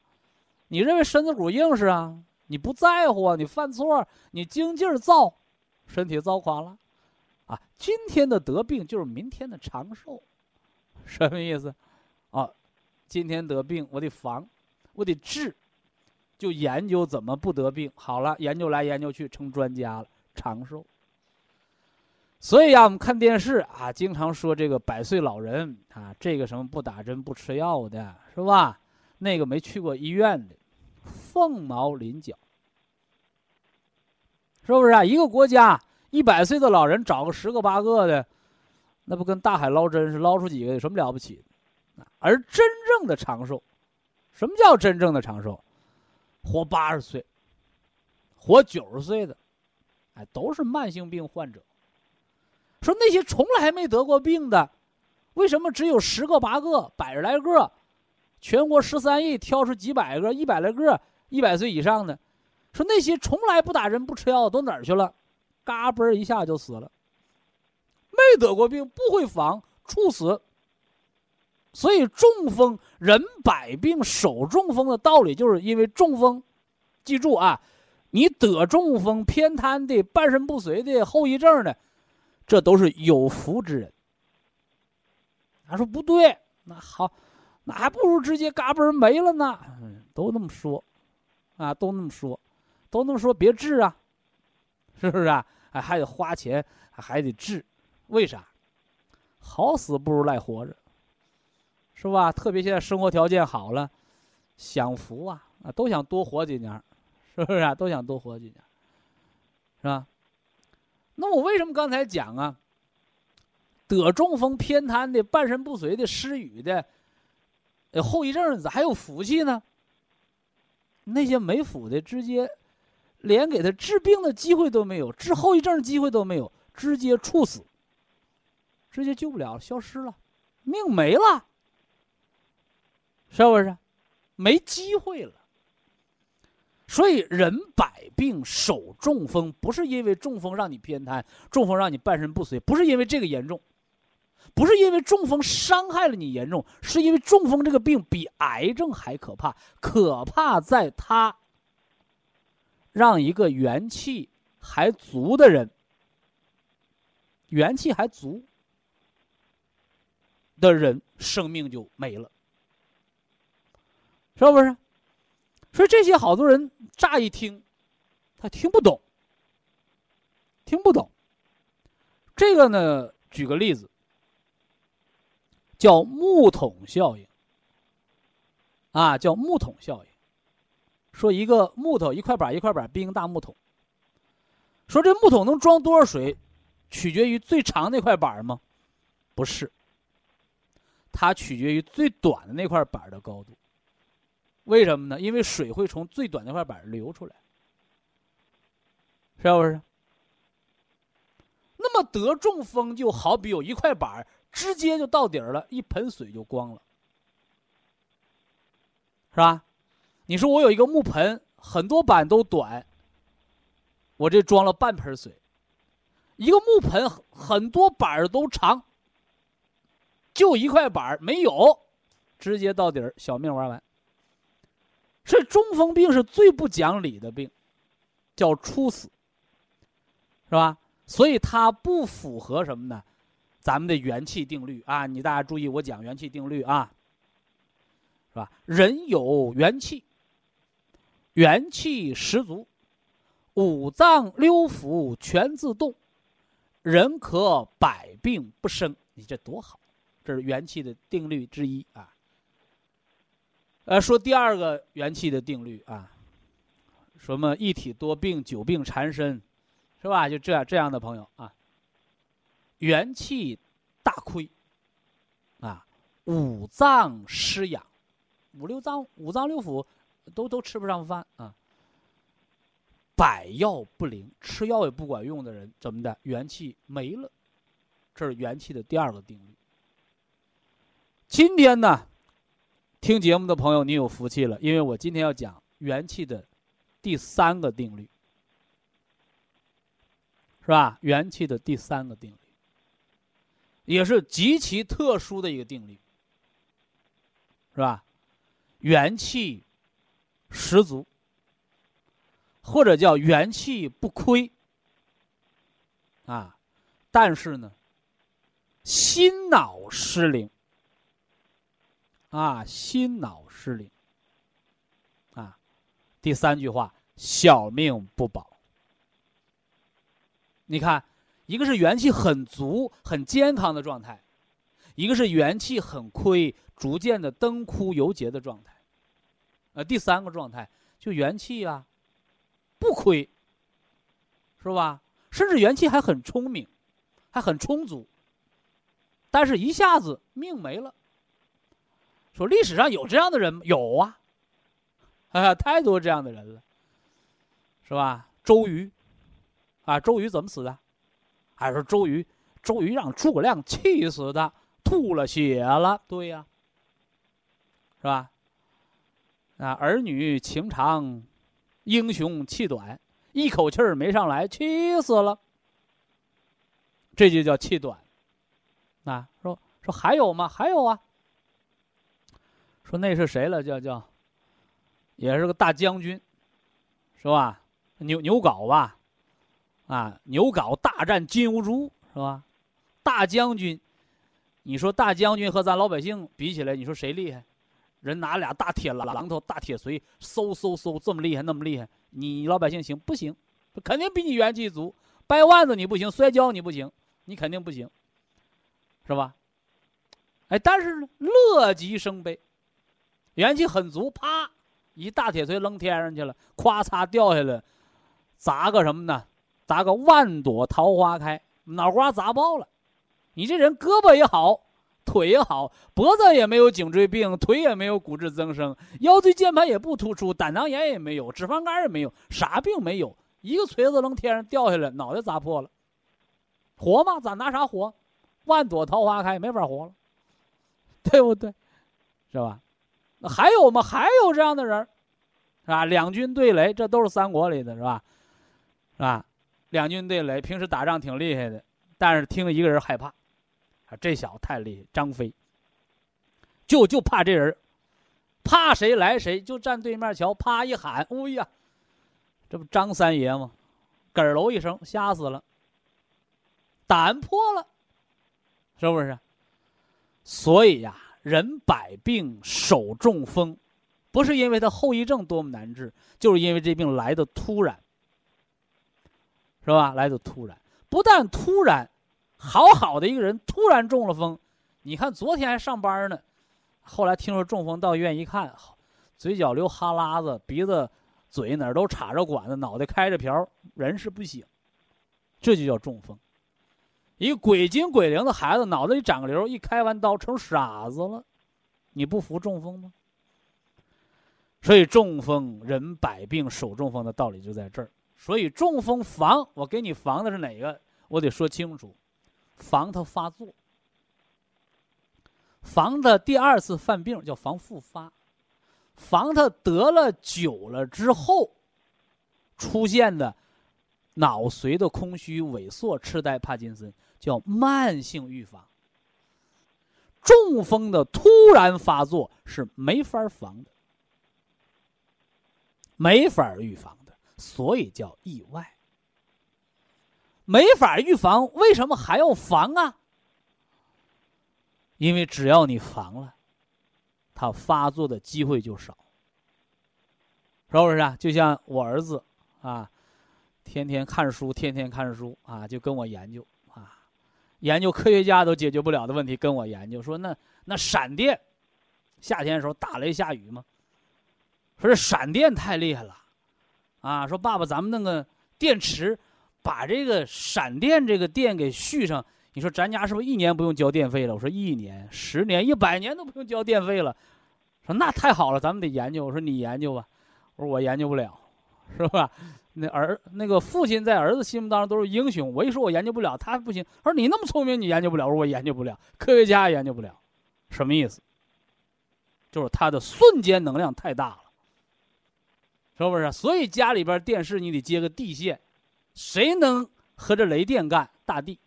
Speaker 1: 你认为身子骨硬实啊？你不在乎啊？你犯错，你精劲儿造，身体糟垮了，啊！今天的得病就是明天的长寿，什么意思？啊，今天得病我得防，我得治，就研究怎么不得病。好了，研究来研究去成专家了，长寿。所以呀，我们看电视啊，经常说这个百岁老人啊，这个什么不打针不吃药的是吧？那个没去过医院的。凤毛麟角，是不是啊？一个国家一百岁的老人找个十个八个的，那不跟大海捞针是捞出几个有什么了不起？而真正的长寿，什么叫真正的长寿？活八十岁，活九十岁的，哎，都是慢性病患者。说那些从来没得过病的，为什么只有十个八个、百十来个？全国十三亿挑出几百个、一百来个一百岁以上的，说那些从来不打针不吃药都哪儿去了？嘎嘣一下就死了。没得过病不会防，猝死。所以中风人百病首中风的道理，就是因为中风。记住啊，你得中风、偏瘫的、半身不遂的、后遗症的，这都是有福之人。他说不对，那好。那还不如直接嘎嘣没了呢，都那么说，啊，都那么说，都那么说，别治啊，是不是啊？还还得花钱，还得治，为啥？好死不如赖活着，是吧？特别现在生活条件好了，享福啊，啊，都想多活几年，是不是啊？都想多活几年，是吧？那我为什么刚才讲啊？得中风、偏瘫的、半身不遂的、失语的。有后遗症咋还有福气呢？那些没福的，直接连给他治病的机会都没有，治后遗症机会都没有，直接猝死，直接救不了，消失了，命没了，是不是？没机会了。所以人百病首中风，不是因为中风让你偏瘫，中风让你半身不遂，不是因为这个严重。不是因为中风伤害了你严重，是因为中风这个病比癌症还可怕。可怕在它让一个元气还足的人，元气还足的人生命就没了，是不是？所以这些好多人乍一听，他听不懂，听不懂。这个呢，举个例子。叫木桶效应，啊，叫木桶效应。说一个木头一块板一块板冰大木桶。说这木桶能装多少水，取决于最长那块板吗？不是，它取决于最短的那块板的高度。为什么呢？因为水会从最短那块板流出来，是不是？那么得中风就好比有一块板直接就到底儿了，一盆水就光了，是吧？你说我有一个木盆，很多板都短，我这装了半盆水；一个木盆很多板儿都长，就一块板儿没有，直接到底儿，小命玩完。所以中风病是最不讲理的病，叫猝死，是吧？所以它不符合什么呢？咱们的元气定律啊，你大家注意，我讲元气定律啊。是吧？人有元气，元气十足，五脏六腑全自动，人可百病不生。你这多好！这是元气的定律之一啊。呃，说第二个元气的定律啊，什么一体多病、久病缠身，是吧？就这样这样的朋友啊，元气大亏啊，五脏失养，五六脏、五脏六腑都都吃不上饭啊，百药不灵，吃药也不管用的人，怎么的？元气没了，这是元气的第二个定律。今天呢？听节目的朋友，你有福气了，因为我今天要讲元气的第三个定律，是吧？元气的第三个定律，也是极其特殊的一个定律，是吧？元气十足，或者叫元气不亏啊，但是呢，心脑失灵。啊，心脑失灵。啊，第三句话，小命不保。你看，一个是元气很足、很健康的状态，一个是元气很亏、逐渐的灯枯油竭的状态。呃，第三个状态就元气啊，不亏，是吧？甚至元气还很聪明，还很充足，但是一下子命没了。说历史上有这样的人？有啊，啊，太多这样的人了，是吧？周瑜，啊，周瑜怎么死的？还说周瑜，周瑜让诸葛亮气死的，吐了血了。对呀，是吧？啊，儿女情长，英雄气短，一口气儿没上来，气死了。这就叫气短。啊，说说还有吗？还有啊。说那是谁了？叫叫，也是个大将军，是吧？牛牛皋吧，啊，牛皋大战金兀术，是吧？大将军，你说大将军和咱老百姓比起来，你说谁厉害？人拿俩大铁榔榔头、大铁锤，嗖嗖嗖，这么厉害，那么厉害，你老百姓行不行？肯定比你元气足。掰腕子你不行，摔跤你不行，你肯定不行，是吧？哎，但是呢，乐极生悲。元气很足，啪，一大铁锤扔天上去了，咵嚓掉下来，砸个什么呢？砸个万朵桃花开，脑瓜砸爆了。你这人胳膊也好，腿也好，脖子也没有颈椎病，腿也没有骨质增生，腰椎间盘也不突出，胆囊炎也没有，脂肪肝也没有，啥病没有？一个锤子扔天上掉下来，脑袋砸破了，活吗？咋拿啥活？万朵桃花开，没法活了，对不对？是吧？那还有吗？还有这样的人，是吧？两军对垒，这都是三国里的，是吧？是吧？两军对垒，平时打仗挺厉害的，但是听一个人害怕，啊，这小子太厉害，张飞。就就怕这人，怕谁来谁，就站对面瞧，啪一喊，哎呀，这不张三爷吗？咯喽一声，吓死了，胆破了，是不是？所以呀。人百病首中风，不是因为他后遗症多么难治，就是因为这病来的突然，是吧？来的突然，不但突然，好好的一个人突然中了风。你看昨天还上班呢，后来听说中风，到医院一看，嘴角流哈喇子，鼻子、嘴哪儿都插着管子，脑袋开着瓢，人是不醒，这就叫中风。一个鬼精鬼灵的孩子，脑子里长个瘤，一开完刀成傻子了，你不服中风吗？所以中风人百病手中风的道理就在这儿。所以中风防，我给你防的是哪个？我得说清楚，防他发作，防他第二次犯病叫防复发，防他得了久了之后出现的脑髓的空虚、萎缩、痴呆、帕金森。叫慢性预防，中风的突然发作是没法防的，没法预防，所以叫意外。没法预防，为什么还要防啊？因为只要你防了，它发作的机会就少，是不是啊？就像我儿子啊，天天看书，天天看书啊，就跟我研究啊，研究科学家都解决不了的问题，跟我研究说那那闪电，夏天的时候打雷下雨吗？说这闪电太厉害了，啊，说爸爸咱们弄个电池，把这个闪电这个电给续上。你说咱家是不是一年不用交电费了？我说一年、十年、一百年都不用交电费了。说那太好了，咱们得研究。我说你研究吧。我说我研究不了，是吧？那儿那个父亲在儿子心目当中都是英雄。我一说我研究不了，他不行。他说你那么聪明，你研究不了。我说我研究不了，科学家也研究不了。什么意思？就是他的瞬间能量太大了，是不是？所以家里边电视你得接个地线，谁能和这雷电干？大地。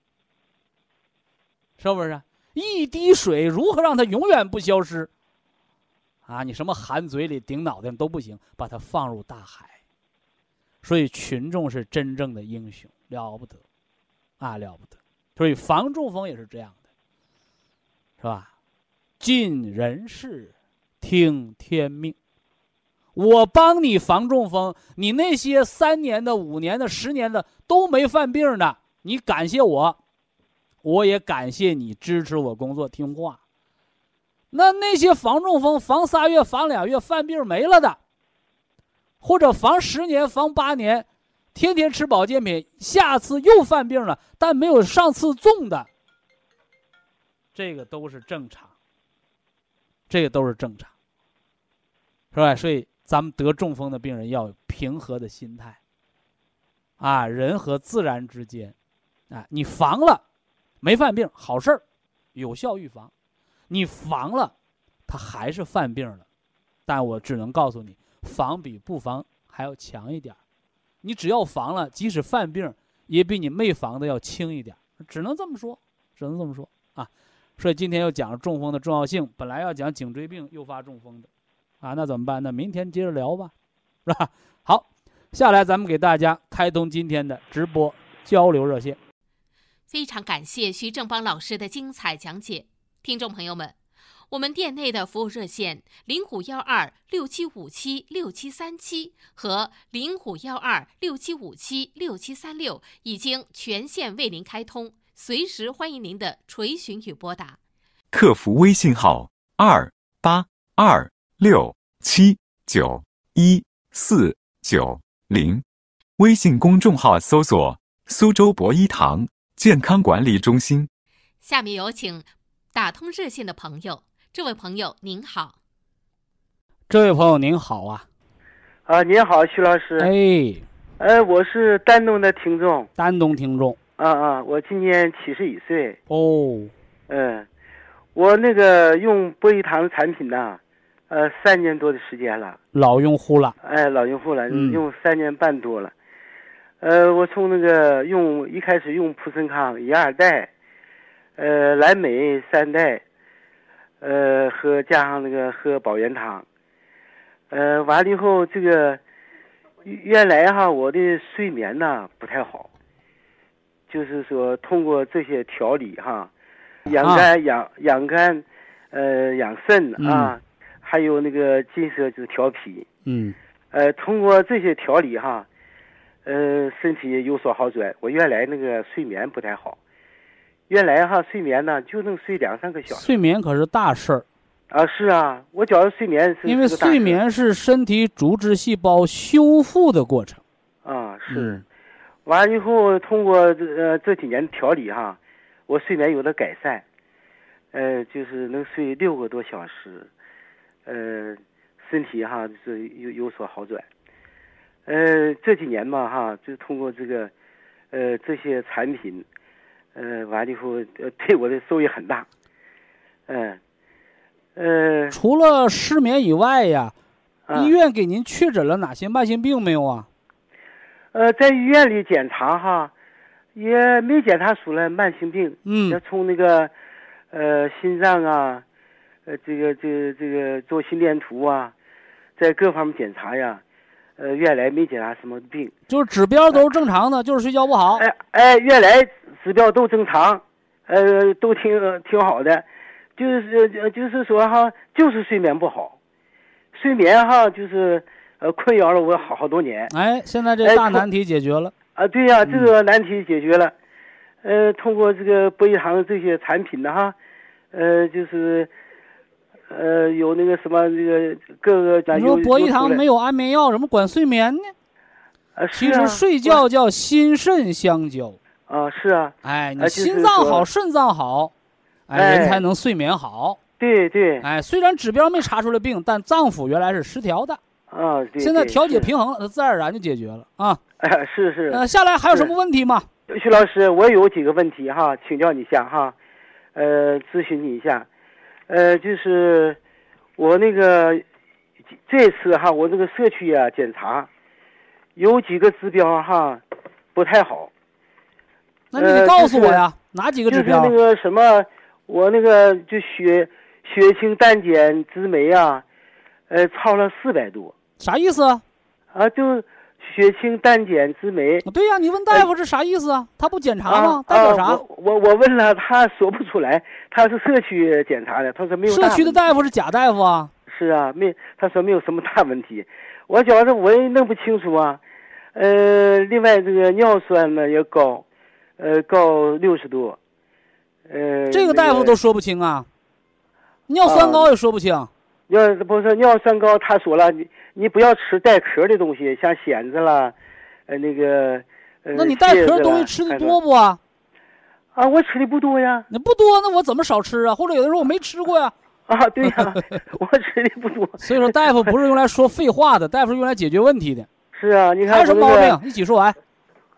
Speaker 1: 是不是一滴水如何让它永远不消失？啊，你什么含嘴里顶脑袋都不行，把它放入大海。所以群众是真正的英雄，了不得，啊，了不得。所以防中风也是这样的，是吧？尽人事，听天命。我帮你防中风，你那些三年的、五年的、十年的都没犯病的，你感谢我。我也感谢你支持我工作听话。那那些防中风防仨月防俩月犯病没了的，或者防十年防八年，天天吃保健品，下次又犯病了，但没有上次重的，这个都是正常。这个都是正常，是吧？所以咱们得中风的病人要有平和的心态。啊，人和自然之间，啊，你防了。没犯病，好事儿，有效预防。你防了，他还是犯病了，但我只能告诉你，防比不防还要强一点儿。你只要防了，即使犯病，也比你没防的要轻一点儿。只能这么说，只能这么说啊。所以今天又讲中风的重要性，本来要讲颈椎病诱发中风的，啊，那怎么办？那明天接着聊吧，是吧？好，下来咱们给大家开通今天的直播交流热线。
Speaker 3: 非常感谢徐正邦老师的精彩讲解，听众朋友们，我们店内的服务热线零五幺二六七五七六七三七和零五幺二六七五七六七三六已经全线为您开通，随时欢迎您的垂询与拨打。
Speaker 4: 客服微信号二八二六七九一四九零，微信公众号搜索苏州博一堂。健康管理中心。
Speaker 3: 下面有请打通热线的朋友。这位朋友您好。
Speaker 1: 这位朋友您好啊。
Speaker 5: 啊，您好，徐老师。
Speaker 1: 哎。
Speaker 5: 呃，我是丹东的听众。
Speaker 1: 丹东听众。
Speaker 5: 啊啊，我今年七十一岁。
Speaker 1: 哦。
Speaker 5: 嗯，我那个用博一堂的产品呢，呃，三年多的时间了。
Speaker 1: 老用户了。
Speaker 5: 哎，老用户了，用三年半多了。呃，我从那个用一开始用普森康一二代，呃，蓝莓三代，呃，和加上那个喝保元汤，呃，完了以后这个原来哈我的睡眠呢不太好，就是说通过这些调理哈，养肝养养肝，呃，养肾啊，还有那个金色就是调皮，
Speaker 1: 嗯，
Speaker 5: 呃，通过这些调理哈。呃，身体有所好转。我原来那个睡眠不太好，原来哈睡眠呢就能睡两三个小时。
Speaker 1: 睡眠可是大事儿，
Speaker 5: 啊是啊，我觉得睡眠是
Speaker 1: 因为睡眠是身体组织细胞修复的过程。
Speaker 5: 啊是，完了以后通过呃这几年调理哈，我睡眠有了改善，呃就是能睡六个多小时，呃身体哈是有有所好转。呃，这几年嘛，哈，就通过这个，呃，这些产品，呃，完了以后，呃，对我的收益很大，嗯，呃，
Speaker 1: 除了失眠以外呀，医院给您确诊了哪些慢性病没有啊？
Speaker 5: 呃，在医院里检查哈，也没检查出来慢性病，
Speaker 1: 嗯，
Speaker 5: 要从那个，呃，心脏啊，呃，这个这个这个做心电图啊，在各方面检查呀。呃，原来没检查什么病，
Speaker 1: 就是指标都是正常的，就是睡觉不好。
Speaker 5: 哎哎，原来指标都正常，呃，都挺挺好的，就是呃就是说哈，就是睡眠不好，睡眠哈就是呃困扰了我好好多年。
Speaker 1: 哎，现在这大难题解决了。
Speaker 5: 啊，对呀，这个难题解决了。呃，通过这个博医堂这些产品呢哈，呃，就是呃有那个什么这个各个讲。
Speaker 1: 你说博医堂没有安眠药，怎么管睡眠呢？
Speaker 5: 啊，
Speaker 1: 其实睡觉叫心肾相交。
Speaker 5: 啊，是啊。
Speaker 1: 哎，你心脏好，肾脏好，哎，人才能睡眠好。
Speaker 5: 对对。
Speaker 1: 哎，虽然指标没查出来病，但脏腑原来是失调的。
Speaker 5: 啊，对
Speaker 1: 现在调节平衡了，它自然而然就解决了啊。
Speaker 5: 哎，是是。
Speaker 1: 呃，下来还有什么问题吗？
Speaker 5: 徐老师，我有几个问题哈，请教你一下哈，呃，咨询你一下，呃，就是我那个这次哈，我这个社区啊检查有几个指标哈不太好。
Speaker 1: 那你得告诉我呀，哪几个指标？
Speaker 5: 就是那个什么，我那个就血血清单碱酯酶啊，呃，超了四百多。
Speaker 1: 啥意思？
Speaker 5: 啊，就血清单碱酯酶。
Speaker 1: 对呀，你问大夫是啥意思啊？他不检查吗？代表啥？
Speaker 5: 我我问了，他说不出来。他是社区检查的，他说没有。
Speaker 1: 社区的大夫是假大夫啊？
Speaker 5: 是啊，没，他说没有什么大问题。我觉着我也弄不清楚啊。呃，另外这个尿酸呢也高。呃，高六十多，呃，
Speaker 1: 这个大夫都说不清啊，尿酸高也说不清。
Speaker 5: 尿不是尿酸高，他说了，你你不要吃带壳的东西，像蚬子啦，呃，那个，
Speaker 1: 那你带壳的东西吃的多不啊？
Speaker 5: 啊，我吃的不多呀。
Speaker 1: 那不多，那我怎么少吃啊？或者有的时候我没吃过呀。
Speaker 5: 啊，对呀，我吃的不多。
Speaker 1: 所以说，大夫不是用来说废话的，大夫是用来解决问题的。
Speaker 5: 是啊，你看
Speaker 1: 还有什么毛病？一起说完。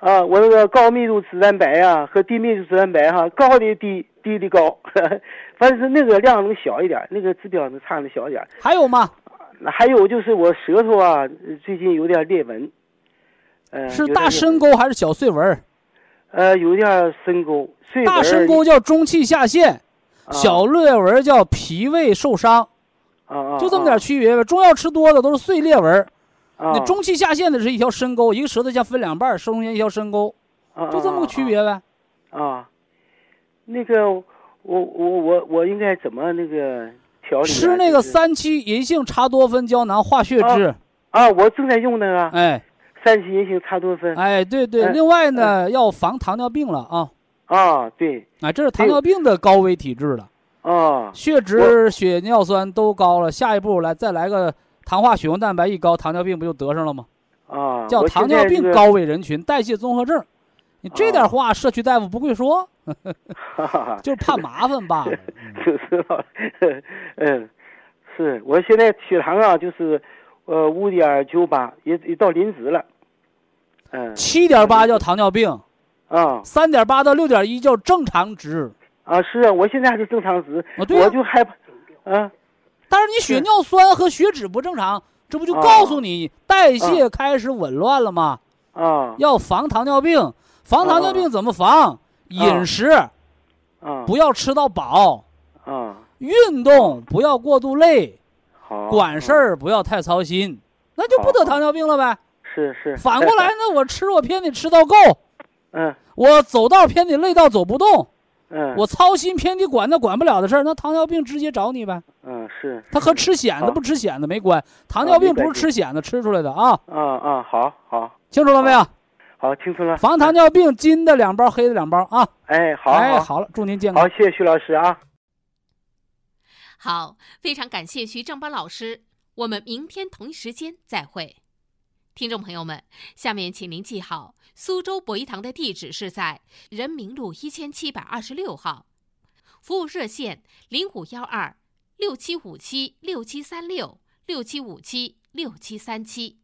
Speaker 5: 啊，我那个高密度脂蛋白呀和低密度脂蛋白哈，高的低，低的高，反正是那个量能小一点，那个指标能差的小一点。
Speaker 1: 还有吗？
Speaker 5: 还有就是我舌头啊，最近有点裂纹。呃，
Speaker 1: 是大深沟还是小碎纹？
Speaker 5: 呃，有点深沟。
Speaker 1: 大深沟叫中气下陷，小裂纹叫脾胃受伤。
Speaker 5: 啊啊。
Speaker 1: 就这么点区别呗，中药吃多了都是碎裂纹。那中气下陷的是一条深沟，一个舌头像分两半，中间一条深沟，就这么个区别呗。
Speaker 5: 啊，那个我我我我应该怎么那个调理？
Speaker 1: 吃那个三七银杏茶多酚胶囊化血脂。
Speaker 5: 啊，我正在用那个。
Speaker 1: 哎，
Speaker 5: 三七银杏茶多酚。
Speaker 1: 哎，对对，另外呢，要防糖尿病了啊。
Speaker 5: 啊，对。
Speaker 1: 啊，这是糖尿病的高危体质了。
Speaker 5: 啊。
Speaker 1: 血脂、血尿酸都高了，下一步来再来个。糖化血红蛋白一高，糖尿病不就得上了吗？
Speaker 5: 啊，
Speaker 1: 叫糖尿病高危人群代谢综合症。你这点话，社区大夫不会说，就是怕麻烦罢了。
Speaker 5: 是吧？嗯，是我现在血糖啊，就是呃五点九八，也也到临值了。嗯，
Speaker 1: 七点八叫糖尿病，
Speaker 5: 啊，
Speaker 1: 三点八到六点一叫正常值。
Speaker 5: 啊，是啊，我现在还是正常值，我就害怕，啊。
Speaker 1: 但是你血尿酸和血脂不正常，这不就告诉你代谢开始紊乱了吗？
Speaker 5: 啊，
Speaker 1: 要防糖尿病，防糖尿病怎么防？饮食，
Speaker 5: 啊，
Speaker 1: 不要吃到饱，
Speaker 5: 啊，
Speaker 1: 运动不要过度累，
Speaker 5: 好，
Speaker 1: 管事儿不要太操心，那就不得糖尿病了呗。
Speaker 5: 是是。
Speaker 1: 反过来呢，我吃我偏得吃到够，
Speaker 5: 嗯，
Speaker 1: 我走道偏得累到走不动。
Speaker 5: 嗯，
Speaker 1: 我操心偏得管那管不了的事儿，那糖尿病直接找你呗。
Speaker 5: 嗯，是。
Speaker 1: 他和吃蚬子不吃蚬子没关，糖尿病不是吃蚬子吃出来的啊。
Speaker 5: 嗯嗯，好好，
Speaker 1: 清楚了没有？
Speaker 5: 好，清楚了。
Speaker 1: 防糖尿病，金的两包，黑的两包啊。
Speaker 5: 哎，好，
Speaker 1: 哎，好了，祝您健康。
Speaker 5: 好，谢谢徐老师啊。
Speaker 3: 好，非常感谢徐正邦老师，我们明天同一时间再会。听众朋友们，下面请您记好，苏州博一堂的地址是在人民路一千七百二十六号，服务热线零五幺二六七五七六七三六六七五七六七三七，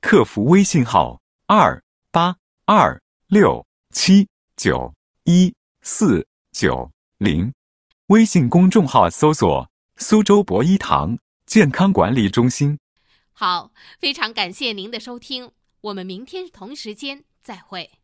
Speaker 4: 客服微信号二八二六七九一四九零，微信公众号搜索苏州博一堂健康管理中心。
Speaker 3: 好，非常感谢您的收听，我们明天同时间再会。